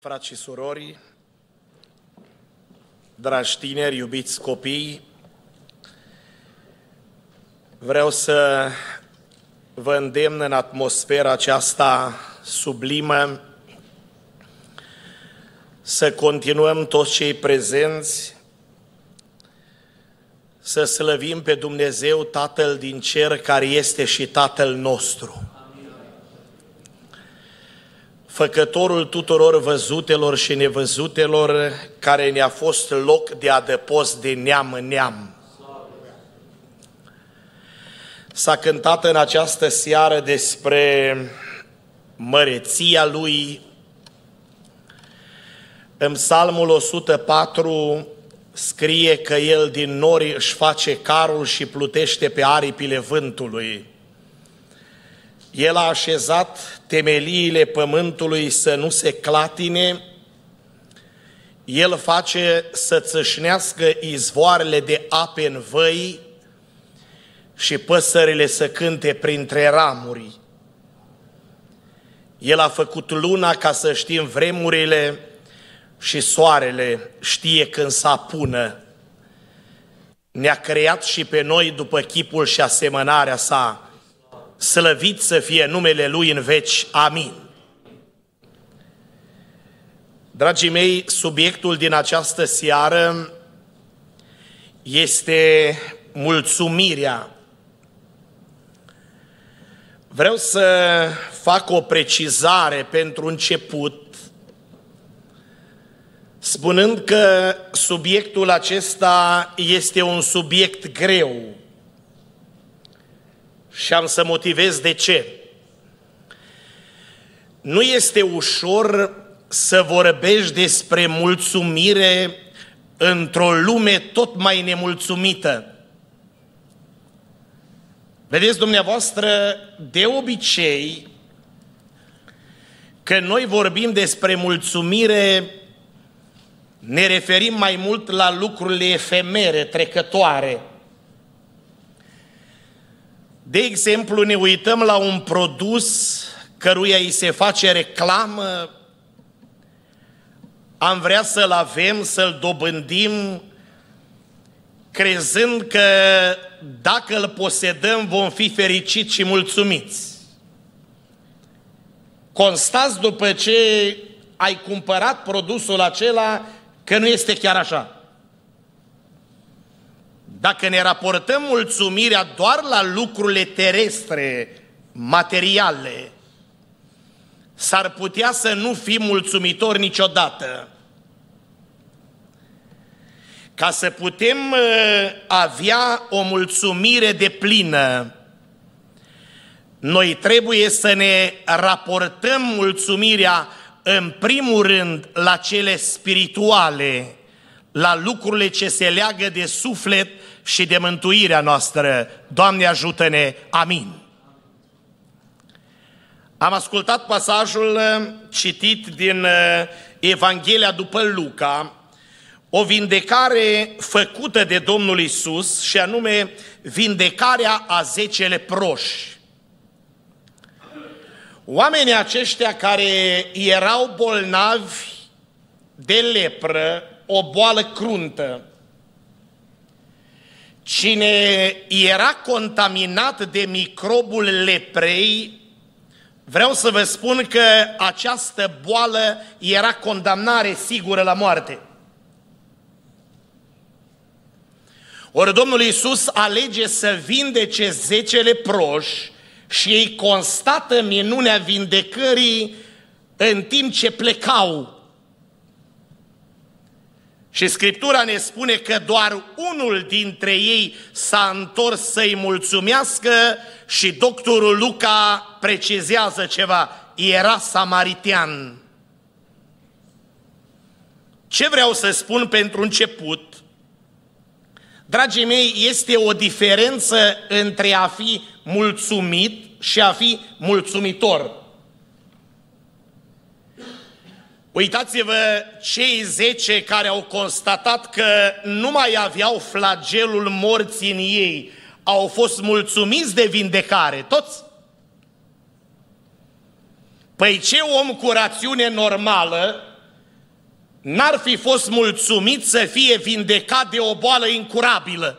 Frați și surori, dragi tineri, iubiți copii, vreau să vă îndemn în atmosfera aceasta sublimă să continuăm toți cei prezenți să slăvim pe Dumnezeu Tatăl din cer care este și Tatăl nostru făcătorul tuturor văzutelor și nevăzutelor, care ne-a fost loc de adăpost de neam în neam. S-a cântat în această seară despre măreția Lui. În Psalmul 104 scrie că El din nori își face carul și plutește pe aripile vântului. El a așezat temeliile pământului să nu se clatine, El face să țâșnească izvoarele de ape în văi și păsările să cânte printre ramuri. El a făcut luna ca să știm vremurile și soarele știe când să apună. Ne-a creat și pe noi după chipul și asemănarea sa slăvit să fie numele Lui în veci. Amin. Dragii mei, subiectul din această seară este mulțumirea. Vreau să fac o precizare pentru început, spunând că subiectul acesta este un subiect greu și am să motivez de ce. Nu este ușor să vorbești despre mulțumire într-o lume tot mai nemulțumită. Vedeți dumneavoastră, de obicei, că noi vorbim despre mulțumire, ne referim mai mult la lucrurile efemere, trecătoare. De exemplu, ne uităm la un produs căruia îi se face reclamă, am vrea să-l avem, să-l dobândim, crezând că dacă îl posedăm vom fi fericiți și mulțumiți. Constați după ce ai cumpărat produsul acela că nu este chiar așa. Dacă ne raportăm mulțumirea doar la lucrurile terestre, materiale, s-ar putea să nu fim mulțumitori niciodată. Ca să putem uh, avea o mulțumire de plină, noi trebuie să ne raportăm mulțumirea în primul rând la cele spirituale, la lucrurile ce se leagă de suflet și de mântuirea noastră. Doamne ajută-ne! Amin! Am ascultat pasajul uh, citit din uh, Evanghelia după Luca, o vindecare făcută de Domnul Isus și anume vindecarea a zece leproși. Oamenii aceștia care erau bolnavi de lepră, o boală cruntă, Cine era contaminat de microbul leprei, vreau să vă spun că această boală era condamnare sigură la moarte. Ori Domnul Iisus alege să vindece zece leproși și ei constată minunea vindecării în timp ce plecau și Scriptura ne spune că doar unul dintre ei s-a întors să-i mulțumească și doctorul Luca precizează ceva, era samaritean. Ce vreau să spun pentru început? Dragii mei, este o diferență între a fi mulțumit și a fi mulțumitor. Uitați-vă cei zece care au constatat că nu mai aveau flagelul morții în ei, au fost mulțumiți de vindecare, toți. Păi ce om cu rațiune normală n-ar fi fost mulțumit să fie vindecat de o boală incurabilă.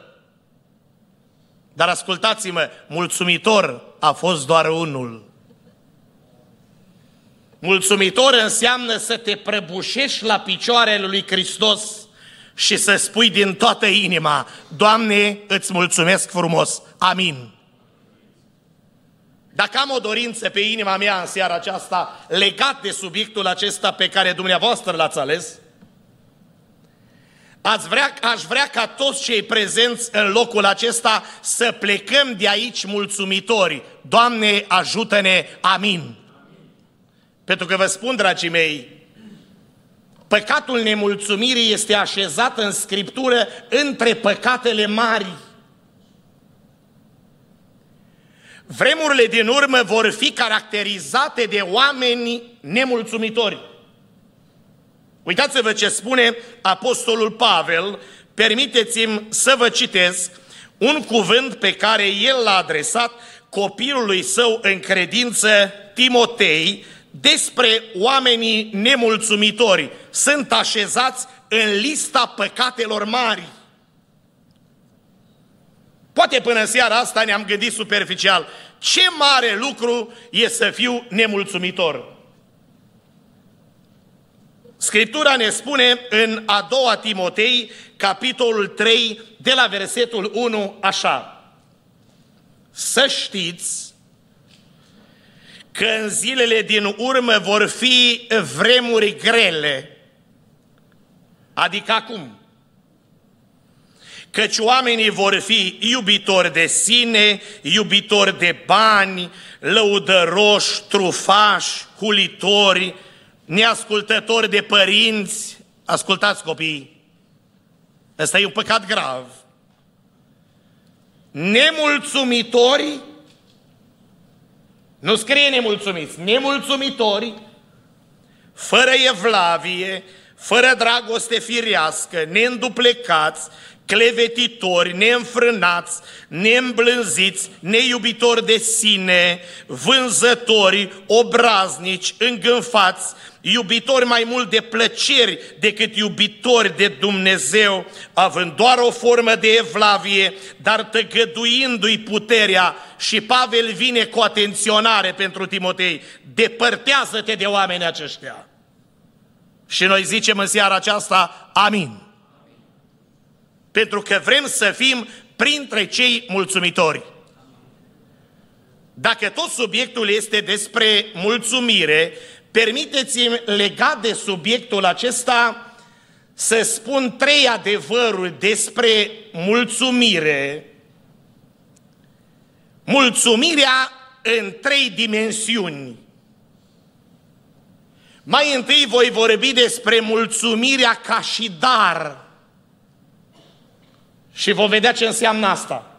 Dar ascultați-mă, mulțumitor a fost doar unul. Mulțumitor înseamnă să te prăbușești la picioarele lui Hristos și să spui din toată inima, Doamne, îți mulțumesc frumos. Amin. Dacă am o dorință pe inima mea în seara aceasta legat de subiectul acesta pe care dumneavoastră l-ați ales, Ați vrea, aș vrea ca toți cei prezenți în locul acesta să plecăm de aici mulțumitori. Doamne, ajută-ne, amin. Pentru că vă spun, dragii mei, păcatul nemulțumirii este așezat în Scriptură între păcatele mari. Vremurile din urmă vor fi caracterizate de oameni nemulțumitori. Uitați-vă ce spune Apostolul Pavel, permiteți-mi să vă citesc un cuvânt pe care el l-a adresat copilului său în credință, Timotei, despre oamenii nemulțumitori. Sunt așezați în lista păcatelor mari. Poate până seara asta ne-am gândit superficial. Ce mare lucru e să fiu nemulțumitor? Scriptura ne spune în a doua Timotei, capitolul 3, de la versetul 1, așa. Să știți că în zilele din urmă vor fi vremuri grele. Adică acum. Căci oamenii vor fi iubitori de sine, iubitori de bani, lăudăroși, trufași, hulitori, neascultători de părinți, ascultați copii, ăsta e un păcat grav, nemulțumitori, nu scrie nemulțumiți, nemulțumitori, fără evlavie, fără dragoste firească, neînduplecați, clevetitori, neînfrânați, neîmblânziți, neiubitori de sine, vânzători, obraznici, îngânfați, iubitori mai mult de plăceri decât iubitori de Dumnezeu, având doar o formă de evlavie, dar tăgăduindu-i puterea. Și Pavel vine cu atenționare pentru Timotei, depărtează-te de oamenii aceștia. Și noi zicem în seara aceasta, amin. Pentru că vrem să fim printre cei mulțumitori. Dacă tot subiectul este despre mulțumire, Permiteți-mi, legat de subiectul acesta, să spun trei adevăruri despre mulțumire. Mulțumirea în trei dimensiuni. Mai întâi voi vorbi despre mulțumirea ca și dar. Și vom vedea ce înseamnă asta.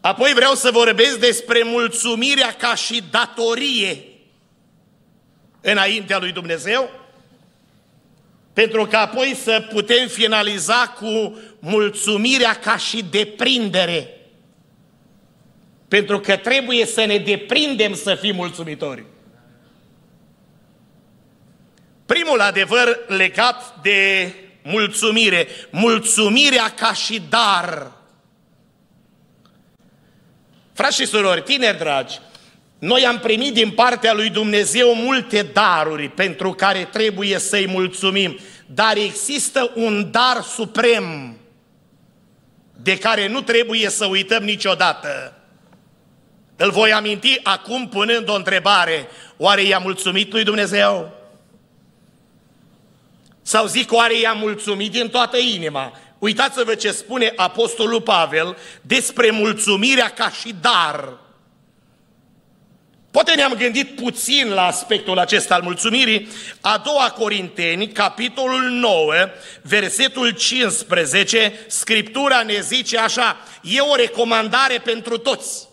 Apoi vreau să vorbesc despre mulțumirea ca și datorie înaintea lui Dumnezeu, pentru că apoi să putem finaliza cu mulțumirea ca și deprindere. Pentru că trebuie să ne deprindem să fim mulțumitori. Primul adevăr legat de mulțumire, mulțumirea ca și dar. Frați și surori, tineri dragi, noi am primit din partea lui Dumnezeu multe daruri pentru care trebuie să-i mulțumim, dar există un dar suprem de care nu trebuie să uităm niciodată. Îl voi aminti acum punând o întrebare. Oare i-a mulțumit lui Dumnezeu? Sau zic, oare i-a mulțumit din toată inima? Uitați-vă ce spune Apostolul Pavel despre mulțumirea ca și dar. Poate ne-am gândit puțin la aspectul acesta al mulțumirii. A doua Corinteni, capitolul 9, versetul 15, Scriptura ne zice așa, e o recomandare pentru toți.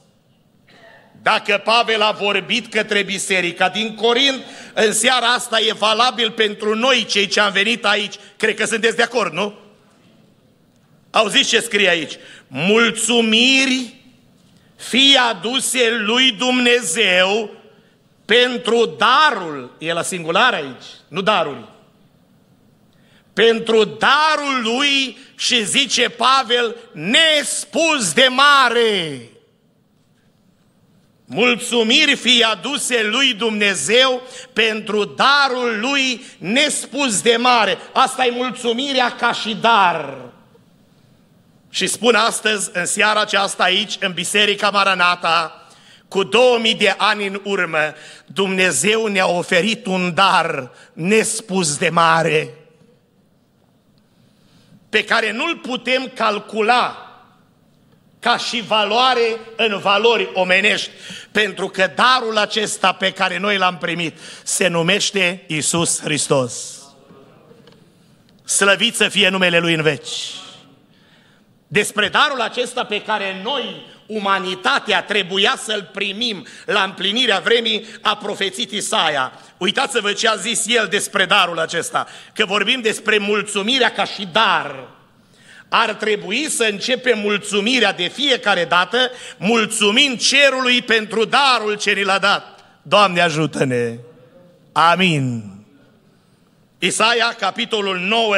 Dacă Pavel a vorbit către biserica din Corint, în seara asta e valabil pentru noi cei ce am venit aici. Cred că sunteți de acord, nu? Auziți ce scrie aici? Mulțumiri fie aduse lui Dumnezeu pentru darul, e la singular aici, nu daruri, pentru darul lui și zice Pavel, nespus de mare. Mulțumiri fie aduse lui Dumnezeu pentru darul lui nespus de mare. Asta e mulțumirea ca și dar. Și spun astăzi, în seara aceasta aici, în Biserica Maranata, cu 2000 de ani în urmă, Dumnezeu ne-a oferit un dar nespus de mare, pe care nu-l putem calcula ca și valoare în valori omenești, pentru că darul acesta pe care noi l-am primit se numește Isus Hristos. Slăvit să fie numele Lui în veci. Despre darul acesta pe care noi, umanitatea, trebuia să-l primim la împlinirea vremii, a profețit Isaia. Uitați-vă ce a zis el despre darul acesta, că vorbim despre mulțumirea ca și dar. Ar trebui să începem mulțumirea de fiecare dată, mulțumind cerului pentru darul ce ni l-a dat. Doamne ajută-ne! Amin! Isaia, capitolul 9,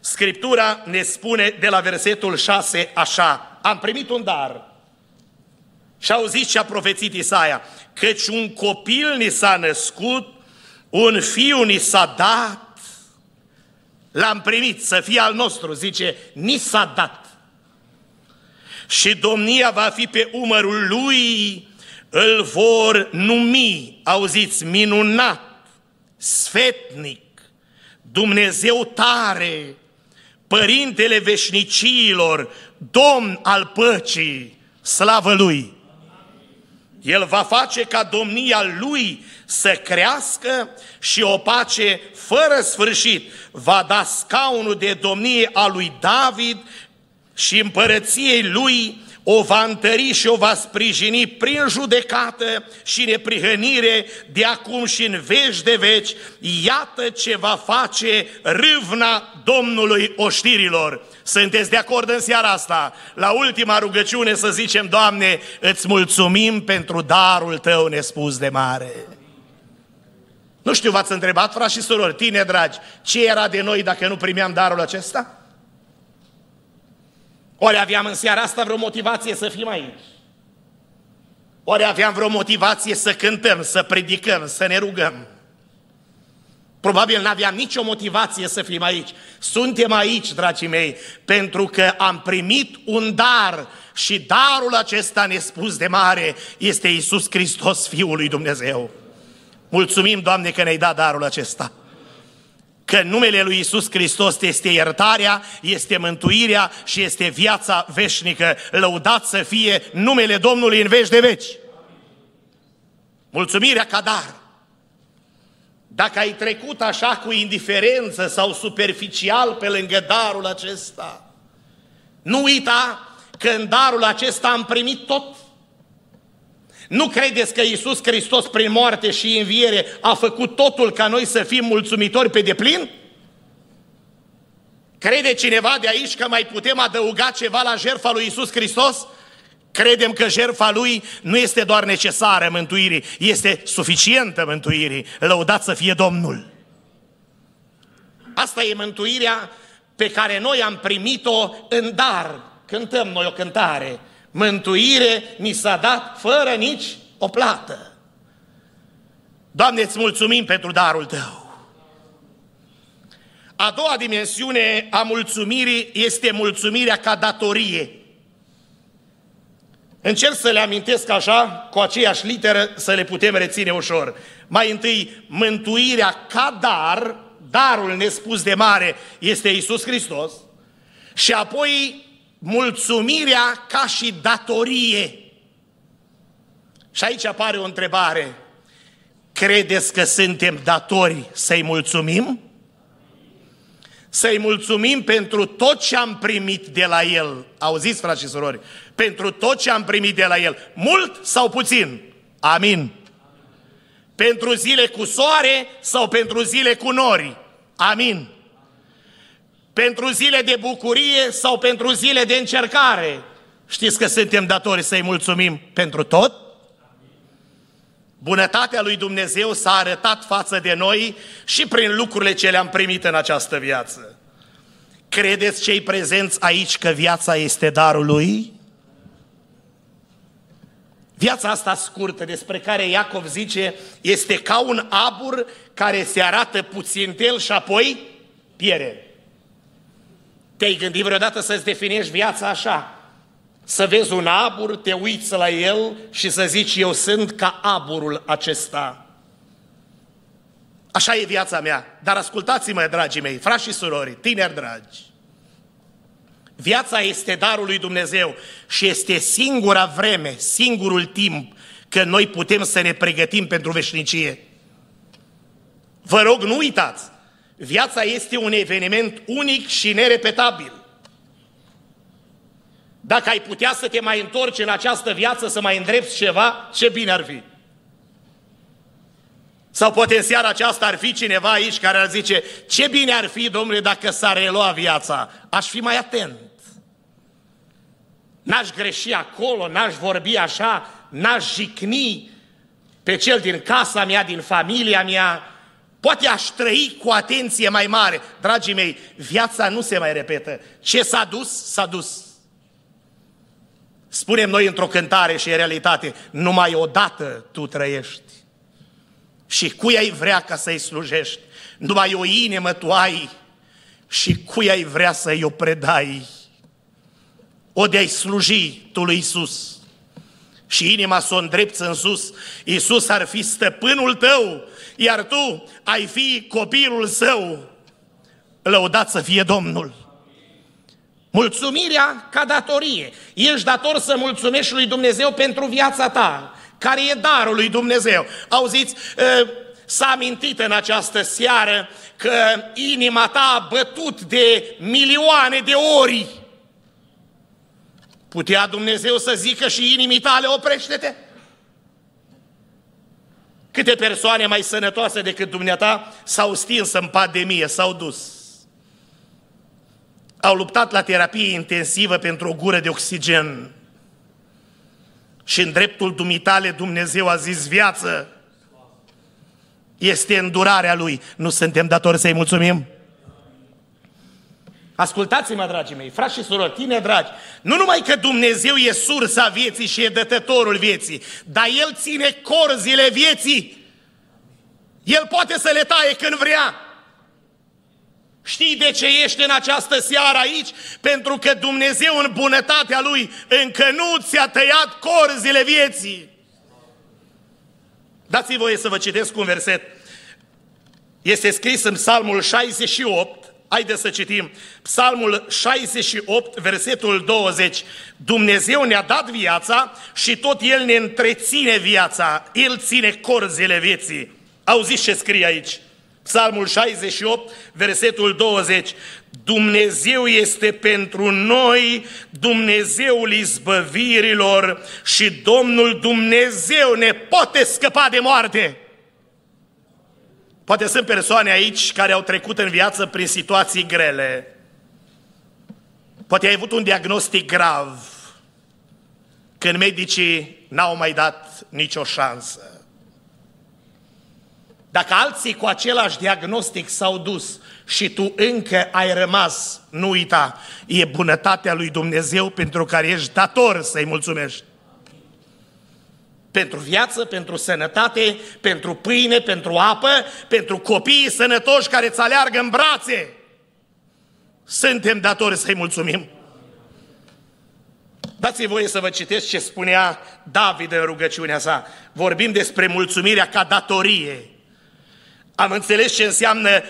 Scriptura ne spune de la versetul 6 așa, am primit un dar. Și auziți ce a profețit Isaia, căci un copil ni s-a născut, un fiu ni s-a dat, l-am primit să fie al nostru, zice, ni s-a dat. Și domnia va fi pe umărul lui, îl vor numi, auziți, minunat, sfetnic, Dumnezeu tare, Părintele veșniciilor, Domn al păcii, slavă Lui! El va face ca domnia Lui să crească și o pace fără sfârșit. Va da scaunul de domnie a lui David și împărăției Lui o va întări și o va sprijini prin judecată și neprihănire de acum și în veci de veci. Iată ce va face râvna Domnului oștirilor. Sunteți de acord în seara asta? La ultima rugăciune să zicem, Doamne, îți mulțumim pentru darul Tău nespus de mare. Nu știu, v-ați întrebat, frați și surori, tine dragi, ce era de noi dacă nu primeam darul acesta? Ori aveam în seara asta vreo motivație să fim aici. Ori aveam vreo motivație să cântăm, să predicăm, să ne rugăm. Probabil n-aveam nicio motivație să fim aici. Suntem aici, dragii mei, pentru că am primit un dar și darul acesta nespus de mare este Isus Hristos, Fiul lui Dumnezeu. Mulțumim, Doamne, că ne-ai dat darul acesta că numele lui Isus Hristos este iertarea, este mântuirea și este viața veșnică. Lăudat să fie numele Domnului în veci de veci. Mulțumirea ca dar. Dacă ai trecut așa cu indiferență sau superficial pe lângă darul acesta, nu uita că în darul acesta am primit tot nu credeți că Iisus Hristos prin moarte și înviere a făcut totul ca noi să fim mulțumitori pe deplin? Crede cineva de aici că mai putem adăuga ceva la jertfa lui Iisus Hristos? Credem că jertfa Lui nu este doar necesară mântuirii, este suficientă mântuirii. Lăudat să fie Domnul! Asta e mântuirea pe care noi am primit-o în dar. Cântăm noi o cântare mântuire ni s-a dat fără nici o plată. Doamne, îți mulțumim pentru darul Tău. A doua dimensiune a mulțumirii este mulțumirea ca datorie. Încerc să le amintesc așa, cu aceeași literă, să le putem reține ușor. Mai întâi, mântuirea ca dar, darul nespus de mare este Isus Hristos, și apoi mulțumirea ca și datorie. Și aici apare o întrebare. Credeți că suntem datori să-i mulțumim? Să-i mulțumim pentru tot ce am primit de la El. Auziți, frați și surori? Pentru tot ce am primit de la El. Mult sau puțin? Amin. Pentru zile cu soare sau pentru zile cu nori? Amin. Pentru zile de bucurie sau pentru zile de încercare? Știți că suntem datori să-i mulțumim pentru tot? Bunătatea lui Dumnezeu s-a arătat față de noi și prin lucrurile ce le-am primit în această viață. Credeți cei prezenți aici că viața este darul lui? Viața asta scurtă despre care Iacov zice este ca un abur care se arată puțin el și apoi pierde. Te-ai gândit vreodată să-ți definești viața așa? Să vezi un abur, te uiți la el și să zici, eu sunt ca aburul acesta. Așa e viața mea. Dar ascultați-mă, dragii mei, frați și surori, tineri dragi. Viața este darul lui Dumnezeu și este singura vreme, singurul timp că noi putem să ne pregătim pentru veșnicie. Vă rog, nu uitați, viața este un eveniment unic și nerepetabil. Dacă ai putea să te mai întorci în această viață, să mai îndrepți ceva, ce bine ar fi. Sau poate în seara aceasta ar fi cineva aici care ar zice, ce bine ar fi, domnule, dacă s-ar relua viața. Aș fi mai atent. N-aș greși acolo, n-aș vorbi așa, n-aș jicni pe cel din casa mea, din familia mea, poate aș trăi cu atenție mai mare. Dragii mei, viața nu se mai repetă. Ce s-a dus, s-a dus. Spunem noi într-o cântare și e realitate, numai odată tu trăiești. Și cui ai vrea ca să-i slujești? Numai o inimă tu ai și cui ai vrea să-i o predai? O de-ai sluji tu lui Iisus și inima să o îndrepți în sus, Iisus ar fi stăpânul tău, iar tu ai fi copilul său. Lăudat să fie Domnul! Mulțumirea ca datorie. Ești dator să mulțumești lui Dumnezeu pentru viața ta, care e darul lui Dumnezeu. Auziți, ă, s-a amintit în această seară că inima ta a bătut de milioane de ori. Putea Dumnezeu să zică și inimii tale, oprește-te? Câte persoane mai sănătoase decât dumneata s-au stins în pandemie, s-au dus au luptat la terapie intensivă pentru o gură de oxigen. Și în dreptul dumitale Dumnezeu a zis viață. Este îndurarea Lui. Nu suntem datori să-i mulțumim? Ascultați-mă, dragii mei, frați și surori, tine dragi, nu numai că Dumnezeu e sursa vieții și e dătătorul vieții, dar El ține corzile vieții. El poate să le taie când vrea. Știi de ce ești în această seară aici? Pentru că Dumnezeu în bunătatea Lui încă nu ți-a tăiat corzile vieții. Dați-mi voie să vă citesc un verset. Este scris în Psalmul 68, haideți să citim, Psalmul 68, versetul 20. Dumnezeu ne-a dat viața și tot El ne întreține viața, El ține corzile vieții. Auziți ce scrie aici? Psalmul 68, versetul 20. Dumnezeu este pentru noi Dumnezeul izbăvirilor și Domnul Dumnezeu ne poate scăpa de moarte. Poate sunt persoane aici care au trecut în viață prin situații grele. Poate ai avut un diagnostic grav când medicii n-au mai dat nicio șansă. Dacă alții cu același diagnostic s-au dus și tu încă ai rămas, nu uita, e bunătatea lui Dumnezeu pentru care ești dator să-i mulțumești. Pentru viață, pentru sănătate, pentru pâine, pentru apă, pentru copiii sănătoși care îți aleargă în brațe. Suntem datori să-i mulțumim. Dați-mi voie să vă citesc ce spunea David în rugăciunea sa. Vorbim despre mulțumirea ca datorie. Am înțeles ce înseamnă e,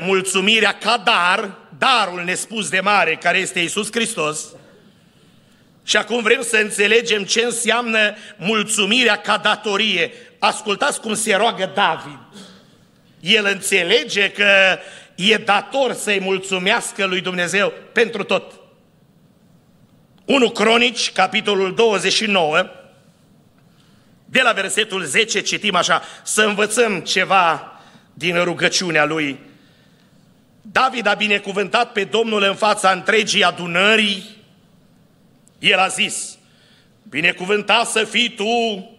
mulțumirea ca dar, darul nespus de mare, care este Isus Hristos. Și acum vrem să înțelegem ce înseamnă mulțumirea ca datorie. Ascultați cum se roagă David. El înțelege că e dator să-i mulțumească lui Dumnezeu pentru tot. 1 Cronici, capitolul 29, de la versetul 10 citim așa, să învățăm ceva din rugăciunea lui. David a binecuvântat pe Domnul în fața întregii adunării. El a zis, binecuvântat să fii tu,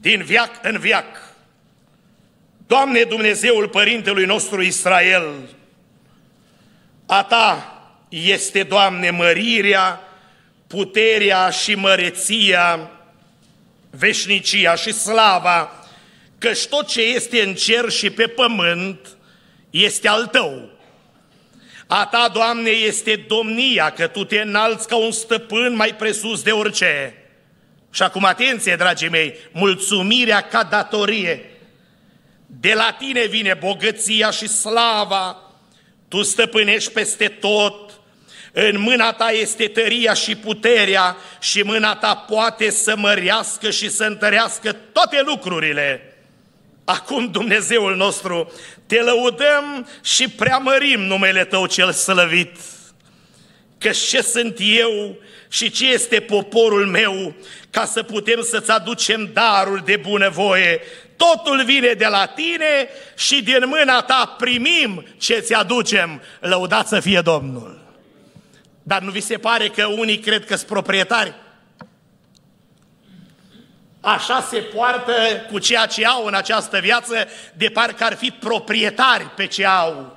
din viac în viac. Doamne Dumnezeul Părintelui nostru Israel, a Ta este, Doamne, mărirea, puterea și măreția, veșnicia și slava, căci tot ce este în cer și pe pământ este al Tău. A Ta, Doamne, este domnia, că Tu te înalți ca un stăpân mai presus de orice. Și acum, atenție, dragii mei, mulțumirea ca datorie. De la Tine vine bogăția și slava, Tu stăpânești peste tot, în mâna ta este tăria și puterea și mâna ta poate să mărească și să întărească toate lucrurile. Acum, Dumnezeul nostru, te lăudăm și preamărim numele Tău cel slăvit. Că ce sunt eu și ce este poporul meu ca să putem să-ți aducem darul de bunăvoie. Totul vine de la tine și din mâna ta primim ce ți aducem. Lăudat să fie Domnul! Dar nu vi se pare că unii cred că sunt proprietari? Așa se poartă cu ceea ce au în această viață, de parcă ar fi proprietari pe ce au.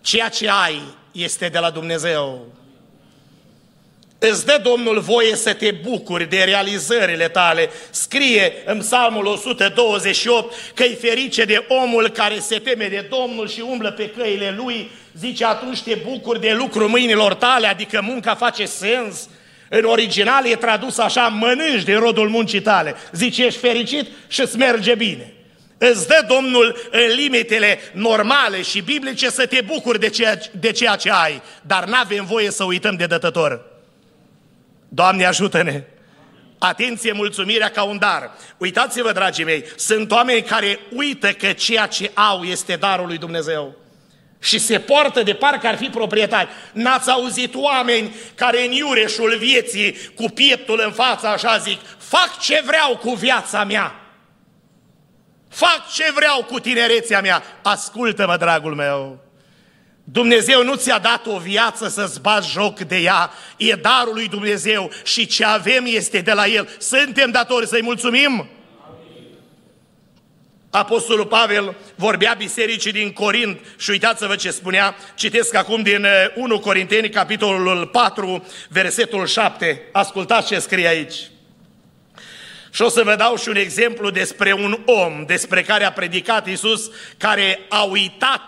Ceea ce ai este de la Dumnezeu. Îți dă Domnul voie să te bucuri de realizările tale. Scrie în Psalmul 128 că e ferice de omul care se teme de Domnul și umblă pe căile lui. Zice, atunci te bucuri de lucru mâinilor tale, adică munca face sens. În original e tradus așa, mănânci de rodul muncii tale. Zice, ești fericit și îți merge bine. Îți dă Domnul în limitele normale și biblice să te bucuri de ceea, de ceea ce ai, dar n-avem voie să uităm de dătător. Doamne ajută-ne! Atenție, mulțumirea ca un dar. Uitați-vă, dragii mei, sunt oameni care uită că ceea ce au este darul lui Dumnezeu. Și se poartă de parcă ar fi proprietari. N-ați auzit oameni care în iureșul vieții, cu pieptul în față, așa zic, fac ce vreau cu viața mea. Fac ce vreau cu tinerețea mea. Ascultă-mă, dragul meu. Dumnezeu nu ți-a dat o viață să-ți bați joc de ea, e darul lui Dumnezeu și ce avem este de la El. Suntem datori să-i mulțumim? Apostolul Pavel vorbea bisericii din Corint și uitați-vă ce spunea, citesc acum din 1 uh, Corinteni, capitolul 4, versetul 7. Ascultați ce scrie aici. Și o să vă dau și un exemplu despre un om despre care a predicat Isus, care a uitat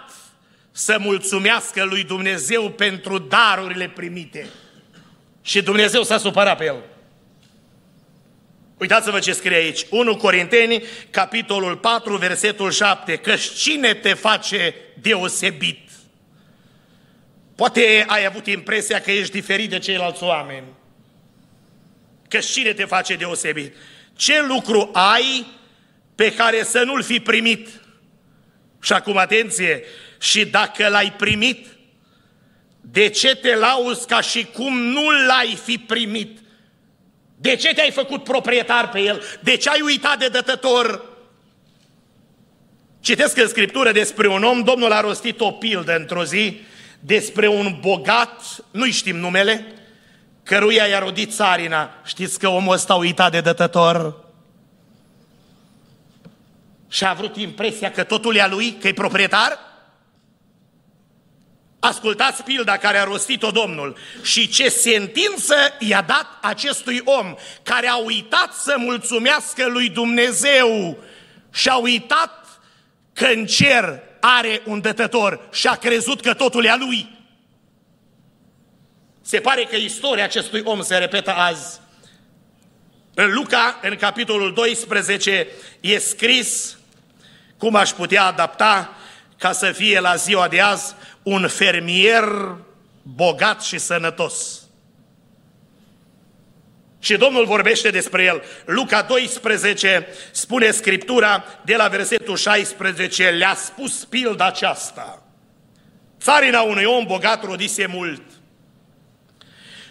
să mulțumească lui Dumnezeu pentru darurile primite. Și Dumnezeu s-a supărat pe el. Uitați-vă ce scrie aici. 1 Corinteni, capitolul 4, versetul 7. Că cine te face deosebit? Poate ai avut impresia că ești diferit de ceilalți oameni. Că cine te face deosebit? Ce lucru ai pe care să nu-l fi primit? Și acum atenție, și dacă l-ai primit, de ce te lauzi ca și cum nu l-ai fi primit? De ce te-ai făcut proprietar pe el? De ce ai uitat de dătător? Citesc în Scriptură despre un om, Domnul a rostit o pildă într-o zi, despre un bogat, nu știm numele, căruia i-a rodit țarina. Știți că omul ăsta a uitat de dătător? Și a avut impresia că totul e a lui, că e proprietar? Ascultați pilda care a rostit-o Domnul și ce sentință i-a dat acestui om care a uitat să mulțumească lui Dumnezeu și a uitat că în cer are un dătător și a crezut că totul e a lui. Se pare că istoria acestui om se repetă azi. În Luca, în capitolul 12, e scris cum aș putea adapta ca să fie la ziua de azi un fermier bogat și sănătos. Și Domnul vorbește despre el. Luca 12 spune Scriptura de la versetul 16, le-a spus pilda aceasta. Țarina unui om bogat rodise mult.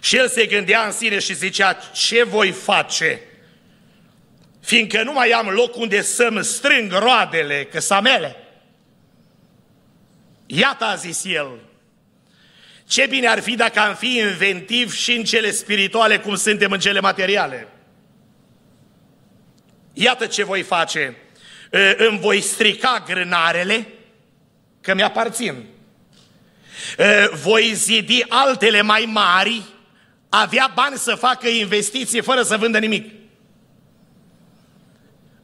Și el se gândea în sine și zicea, ce voi face? Fiindcă nu mai am loc unde să-mi strâng roadele, că să mele. Iată, a zis el, ce bine ar fi dacă am fi inventiv și în cele spirituale cum suntem în cele materiale. Iată ce voi face. Îmi voi strica grânarele, că mi-aparțin. Voi zidi altele mai mari, avea bani să facă investiții fără să vândă nimic.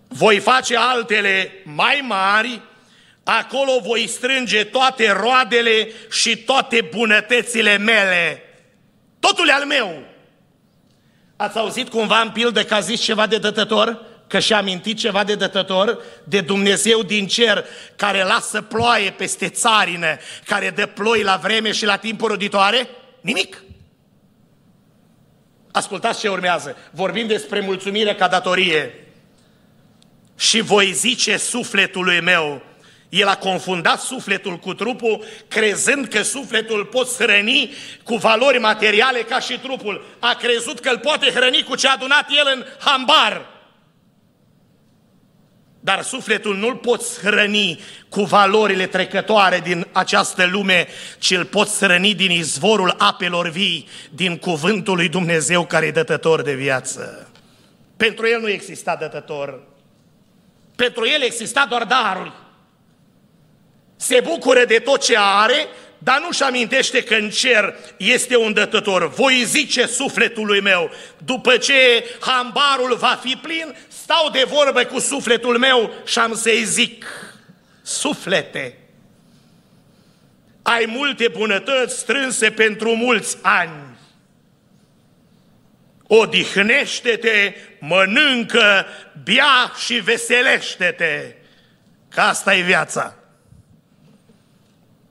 Voi face altele mai mari, acolo voi strânge toate roadele și toate bunătățile mele. Totul e al meu. Ați auzit cumva în pildă că a zis ceva de dătător? Că și-a amintit ceva de dătător? De Dumnezeu din cer, care lasă ploaie peste țarină, care dă ploi la vreme și la timp roditoare? Nimic. Ascultați ce urmează. Vorbim despre mulțumire ca datorie. Și voi zice sufletului meu, el a confundat sufletul cu trupul, crezând că sufletul poți hrăni cu valori materiale ca și trupul. A crezut că îl poate hrăni cu ce a adunat el în hambar. Dar sufletul nu-l poți hrăni cu valorile trecătoare din această lume, ci îl poți hrăni din izvorul apelor vii, din cuvântul lui Dumnezeu care e dătător de viață. Pentru el nu exista dătător. Pentru el exista doar daruri se bucură de tot ce are, dar nu-și amintește că în cer este un dătător. Voi zice sufletului meu, după ce hambarul va fi plin, stau de vorbă cu sufletul meu și am să-i zic, suflete, ai multe bunătăți strânse pentru mulți ani. Odihnește-te, mănâncă, bea și veselește-te, că asta e viața.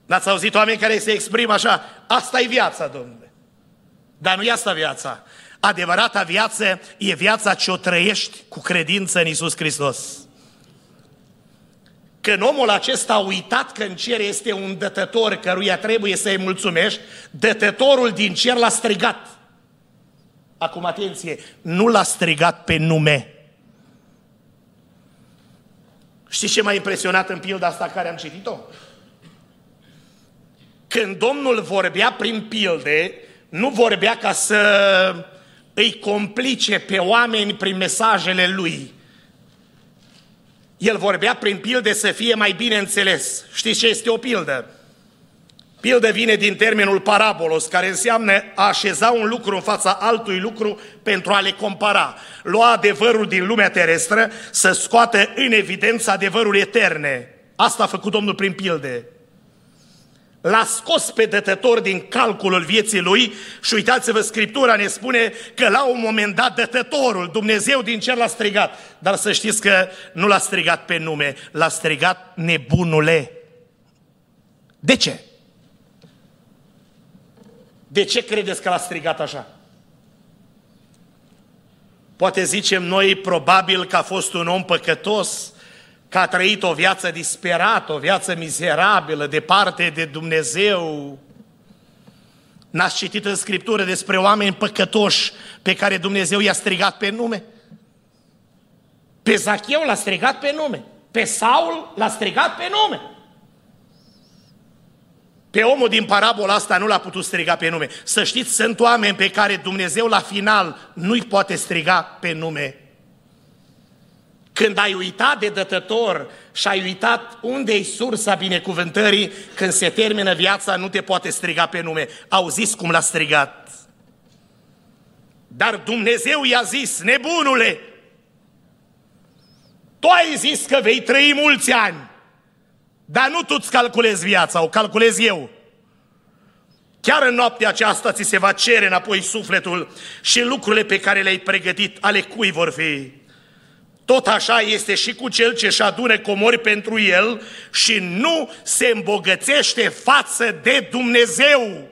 N-ați auzit oameni care se exprimă așa? Asta e viața, domnule. Dar nu e asta viața. Adevărata viață e viața ce o trăiești cu credință în Isus Hristos. Când omul acesta a uitat că în cer este un dătător căruia trebuie să-i mulțumești, dătătorul din cer l-a strigat. Acum atenție, nu l-a strigat pe nume. Știți ce m-a impresionat în pilda asta care am citit-o? Când Domnul vorbea prin pilde, nu vorbea ca să îi complice pe oameni prin mesajele lui. El vorbea prin pilde să fie mai bine înțeles. Știți ce este o pildă? Pildă vine din termenul parabolos, care înseamnă a așeza un lucru în fața altui lucru pentru a le compara. Lua adevărul din lumea terestră să scoată în evidență adevărul eterne. Asta a făcut Domnul prin pilde l-a scos pe dătător din calculul vieții lui și uitați-vă, Scriptura ne spune că la un moment dat dătătorul, Dumnezeu din cer l-a strigat. Dar să știți că nu l-a strigat pe nume, l-a strigat nebunule. De ce? De ce credeți că l-a strigat așa? Poate zicem noi probabil că a fost un om păcătos, că a trăit o viață disperată, o viață mizerabilă, departe de Dumnezeu. N-ați citit în Scriptură despre oameni păcătoși pe care Dumnezeu i-a strigat pe nume? Pe Zacheu l-a strigat pe nume. Pe Saul l-a strigat pe nume. Pe omul din parabola asta nu l-a putut striga pe nume. Să știți, sunt oameni pe care Dumnezeu la final nu-i poate striga pe nume. Când ai uitat de dătător și ai uitat unde e sursa binecuvântării, când se termină viața, nu te poate striga pe nume. Auziți cum l-a strigat. Dar Dumnezeu i-a zis, nebunule, tu ai zis că vei trăi mulți ani, dar nu tu-ți calculezi viața, o calculez eu. Chiar în noaptea aceasta ți se va cere înapoi sufletul și lucrurile pe care le-ai pregătit, ale cui vor fi. Tot așa este și cu cel ce își adune comori pentru el și nu se îmbogățește față de Dumnezeu.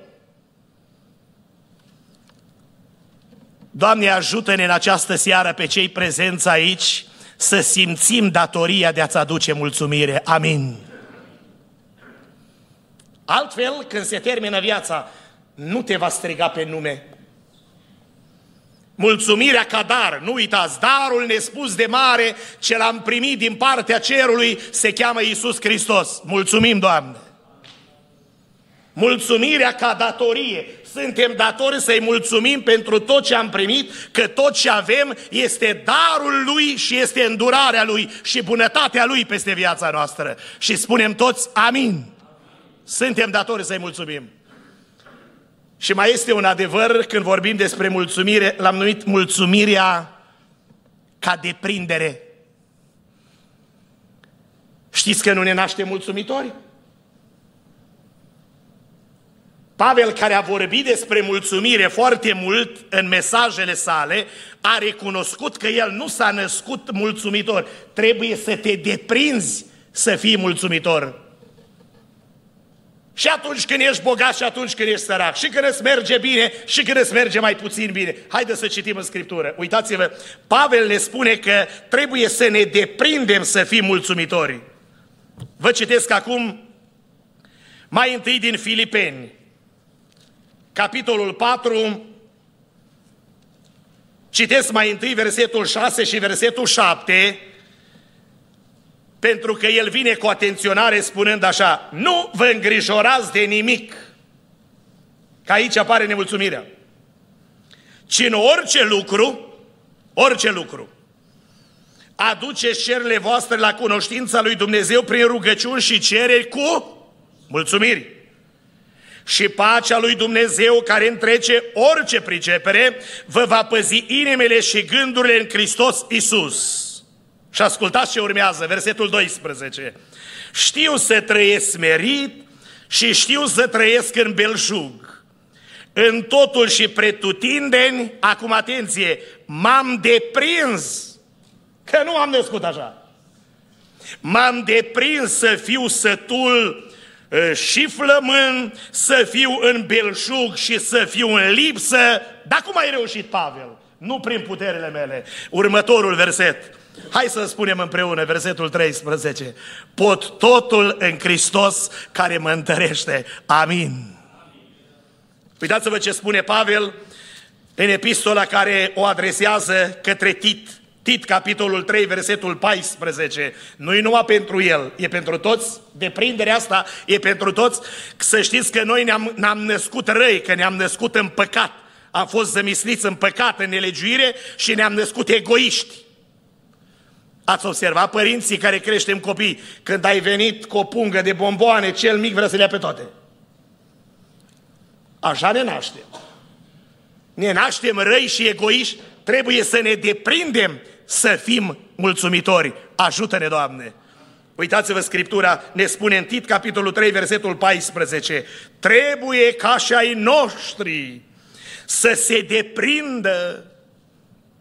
Doamne, ajută-ne în această seară pe cei prezenți aici să simțim datoria de a-ți aduce mulțumire. Amin. Altfel, când se termină viața, nu te va striga pe nume, Mulțumirea ca dar, nu uitați, darul nespus de mare ce l-am primit din partea cerului se cheamă Iisus Hristos. Mulțumim, Doamne! Mulțumirea ca datorie. Suntem datori să-i mulțumim pentru tot ce am primit, că tot ce avem este darul Lui și este îndurarea Lui și bunătatea Lui peste viața noastră. Și spunem toți amin. Suntem datori să-i mulțumim. Și mai este un adevăr când vorbim despre mulțumire, l-am numit mulțumirea ca deprindere. Știți că nu ne naștem mulțumitori? Pavel, care a vorbit despre mulțumire foarte mult în mesajele sale, a recunoscut că el nu s-a născut mulțumitor. Trebuie să te deprinzi să fii mulțumitor. Și atunci când ești bogat și atunci când ești sărac. Și când îți merge bine și când îți merge mai puțin bine. Haideți să citim în Scriptură. Uitați-vă, Pavel ne spune că trebuie să ne deprindem să fim mulțumitori. Vă citesc acum mai întâi din Filipeni, capitolul 4, citesc mai întâi versetul 6 și versetul 7, pentru că el vine cu atenționare spunând așa, nu vă îngrijorați de nimic, că aici apare nemulțumirea, ci în orice lucru, orice lucru, aduce cerile voastre la cunoștința lui Dumnezeu prin rugăciuni și cereri cu mulțumiri. Și pacea lui Dumnezeu care întrece orice pricepere vă va păzi inimile și gândurile în Hristos Isus. Și ascultați ce urmează, versetul 12. Știu să trăiesc smerit și știu să trăiesc în belșug. În totul și pretutindeni, acum atenție, m-am deprins Că nu am născut așa. M-am deprins să fiu sătul și flămân, să fiu în belșug și să fiu în lipsă. Dar cum ai reușit, Pavel? Nu prin puterile mele. Următorul verset. Hai să spunem împreună, versetul 13. Pot totul în Hristos care mă întărește. Amin. Uitați-vă ce spune Pavel în epistola care o adresează către Tit. Tit, capitolul 3, versetul 14. Nu e numai pentru el, e pentru toți. Deprinderea asta e pentru toți. Să știți că noi ne-am, ne-am născut răi, că ne-am născut în păcat. Am fost zămisliți în păcat, în nelegiuire și ne-am născut egoiști. Ați observat părinții care creștem copii, când ai venit cu o pungă de bomboane, cel mic vrea să le ia pe toate. Așa ne naștem. Ne naștem răi și egoiști, trebuie să ne deprindem să fim mulțumitori. Ajută-ne, Doamne! Uitați-vă, Scriptura ne spune în Tit, capitolul 3, versetul 14. Trebuie ca și ai noștri să se deprindă,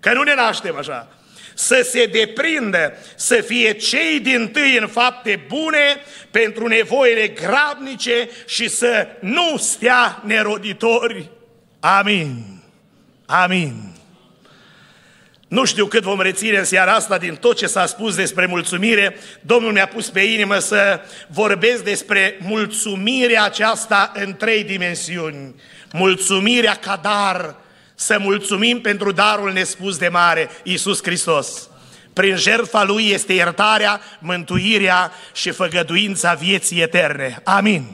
că nu ne naștem așa, să se deprindă, să fie cei din tâi în fapte bune pentru nevoile grabnice și să nu stea neroditori. Amin. Amin. Nu știu cât vom reține în seara asta din tot ce s-a spus despre mulțumire. Domnul mi-a pus pe inimă să vorbesc despre mulțumirea aceasta în trei dimensiuni. Mulțumirea ca dar, să mulțumim pentru darul nespus de mare, Iisus Hristos. Prin jertfa Lui este iertarea, mântuirea și făgăduința vieții eterne. Amin.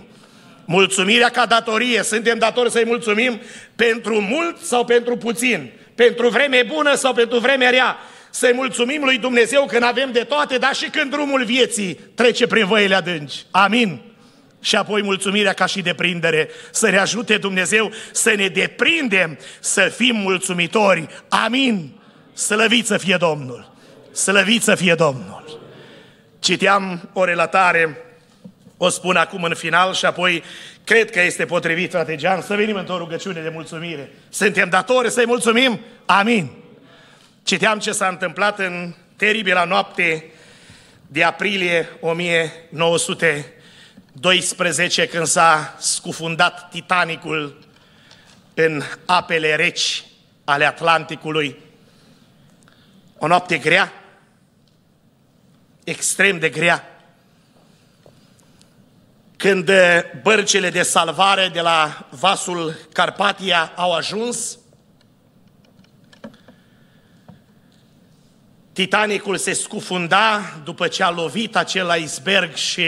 Mulțumirea ca datorie, suntem datori să-i mulțumim pentru mult sau pentru puțin pentru vreme bună sau pentru vreme rea. Să-i mulțumim lui Dumnezeu când avem de toate, dar și când drumul vieții trece prin văile adânci. Amin. Și apoi mulțumirea ca și deprindere. Să ne ajute Dumnezeu să ne deprindem, să fim mulțumitori. Amin. Slăvit să fie Domnul. Slăvit să fie Domnul. Citeam o relatare, o spun acum în final și apoi Cred că este potrivit, frate Gean, să venim într-o rugăciune de mulțumire. Suntem datori să-i mulțumim? Amin. Citeam ce s-a întâmplat în teribila noapte de aprilie 1912, când s-a scufundat Titanicul în apele reci ale Atlanticului. O noapte grea, extrem de grea. Când eh, bărcile de salvare de la vasul Carpatia au ajuns, Titanicul se scufunda după ce a lovit acel iceberg și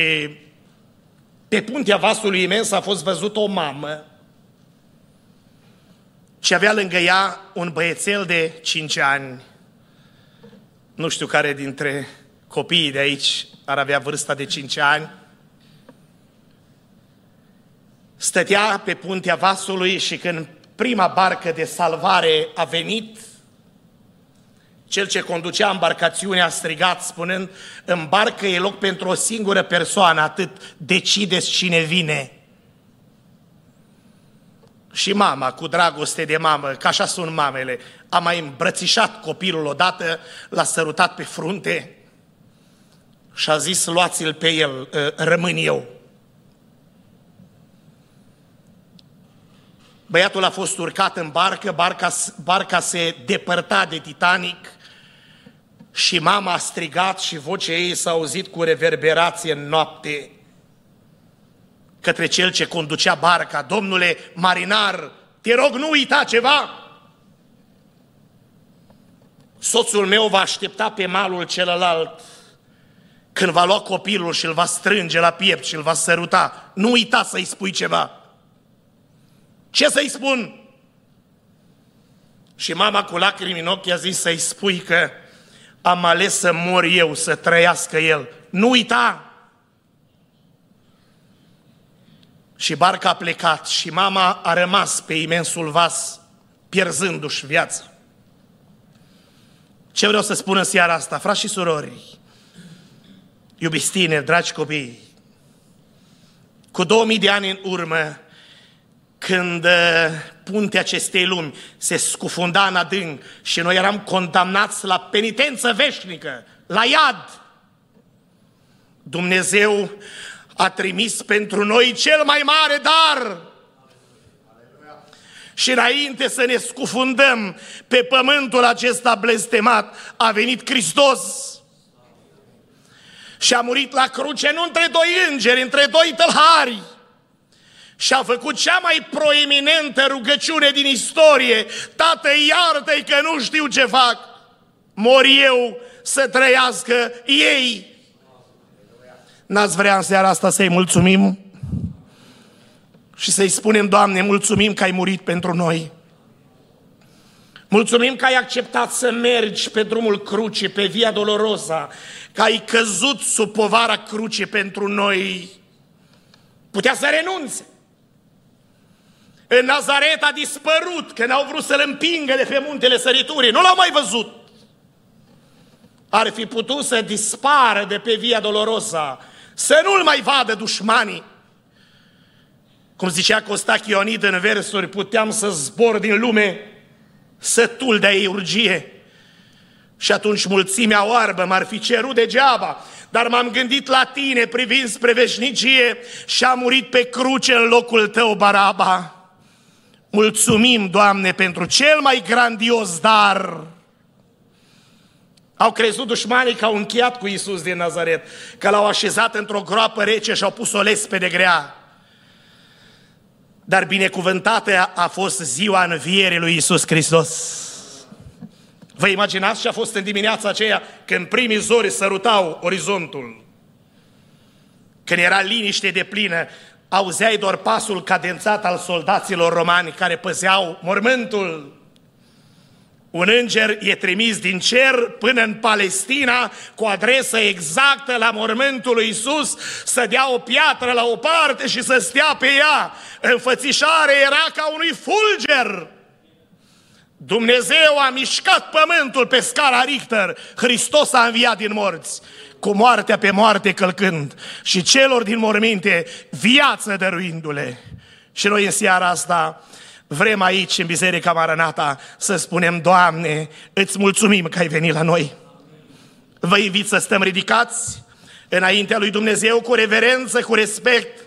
pe puntea vasului imens a fost văzut o mamă și avea lângă ea un băiețel de 5 ani. Nu știu care dintre copiii de aici ar avea vârsta de 5 ani. Stătea pe puntea vasului și când prima barcă de salvare a venit, cel ce conducea embarcațiunea a strigat spunând, în barcă e loc pentru o singură persoană, atât decideți cine vine. Și mama, cu dragoste de mamă, ca așa sunt mamele, a mai îmbrățișat copilul odată, l-a sărutat pe frunte și a zis, luați-l pe el, ă, rămân eu. Băiatul a fost urcat în barcă, barca, barca se depărta de Titanic și mama a strigat și vocea ei s-a auzit cu reverberație în noapte către cel ce conducea barca, domnule marinar, te rog nu uita ceva. Soțul meu va aștepta pe malul celălalt când va lua copilul și îl va strânge la piept și îl va săruta. Nu uita să-i spui ceva. Ce să-i spun? Și mama cu lacrimi în ochi a zis să-i spui că am ales să mor eu, să trăiască el. Nu uita! Și barca a plecat și mama a rămas pe imensul vas, pierzându-și viața. Ce vreau să spun în seara asta, frați și surori, iubiți tineri, dragi copii, cu 2000 de ani în urmă, când uh, puntea acestei lumi se scufunda în adânc și noi eram condamnați la penitență veșnică, la iad, Dumnezeu a trimis pentru noi cel mai mare dar. Și înainte să ne scufundăm pe pământul acesta blestemat, a venit Hristos și a murit la cruce nu între doi îngeri, între doi tălhari. Și a făcut cea mai proeminentă rugăciune din istorie. Tată, iartă-i că nu știu ce fac. Mor eu să trăiască ei. N-ați vrea în seara asta să-i mulțumim? Și să-i spunem, Doamne, mulțumim că ai murit pentru noi. Mulțumim că ai acceptat să mergi pe drumul cruce, pe Via Dolorosa, că ai căzut sub povara cruce pentru noi. Putea să renunțe. În Nazaret a dispărut, că n-au vrut să-l împingă de pe muntele săriturii. Nu l-au mai văzut. Ar fi putut să dispară de pe Via Dolorosa, să nu-l mai vadă dușmanii. Cum zicea Costache Ionid în versuri, puteam să zbor din lume sătul de ei urgie. Și atunci mulțimea oarbă m-ar fi cerut degeaba, dar m-am gândit la tine privind spre veșnicie și a murit pe cruce în locul tău, Baraba. Mulțumim, Doamne, pentru cel mai grandios dar au crezut dușmanii că au încheiat cu Isus din Nazaret, că l-au așezat într-o groapă rece și au pus o lespede grea. Dar binecuvântată a fost ziua învierii lui Isus Hristos. Vă imaginați ce a fost în dimineața aceea când primii zori sărutau orizontul? Când era liniște de plină, auzeai doar pasul cadențat al soldaților romani care păzeau mormântul. Un înger e trimis din cer până în Palestina cu adresă exactă la mormântul lui Isus, să dea o piatră la o parte și să stea pe ea. Înfățișare era ca unui fulger. Dumnezeu a mișcat pământul pe scara Richter, Hristos a înviat din morți, cu moartea pe moarte călcând și celor din morminte viață dăruindu-le. Și noi în seara asta Vrem aici, în Biserica Maranata, să spunem, Doamne, îți mulțumim că ai venit la noi. Vă invit să stăm ridicați înaintea lui Dumnezeu cu reverență, cu respect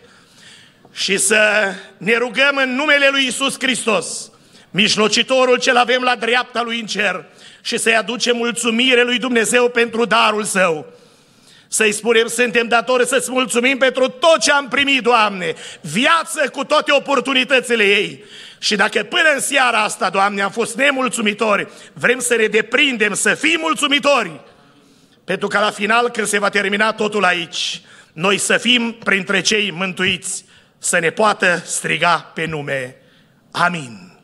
și să ne rugăm în numele lui Isus Hristos, mijlocitorul cel avem la dreapta lui în cer și să-i aducem mulțumire lui Dumnezeu pentru darul său. Să-i spunem, suntem datori să-ți mulțumim pentru tot ce am primit, Doamne, viață cu toate oportunitățile ei. Și dacă până în seara asta, Doamne, am fost nemulțumitori, vrem să ne deprindem, să fim mulțumitori. Pentru că la final, când se va termina totul aici, noi să fim printre cei mântuiți, să ne poată striga pe nume. Amin.